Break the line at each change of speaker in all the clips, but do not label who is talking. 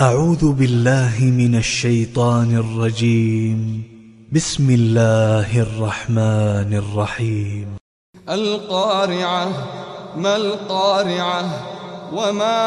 أعوذ بالله من الشيطان الرجيم. بسم الله الرحمن الرحيم.
القارعة ما القارعة؟ وما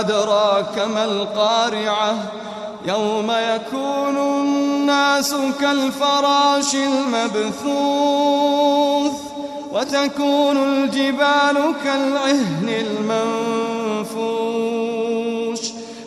أدراك ما القارعة؟ يوم يكون الناس كالفراش المبثوث وتكون الجبال كالعهن المنفوش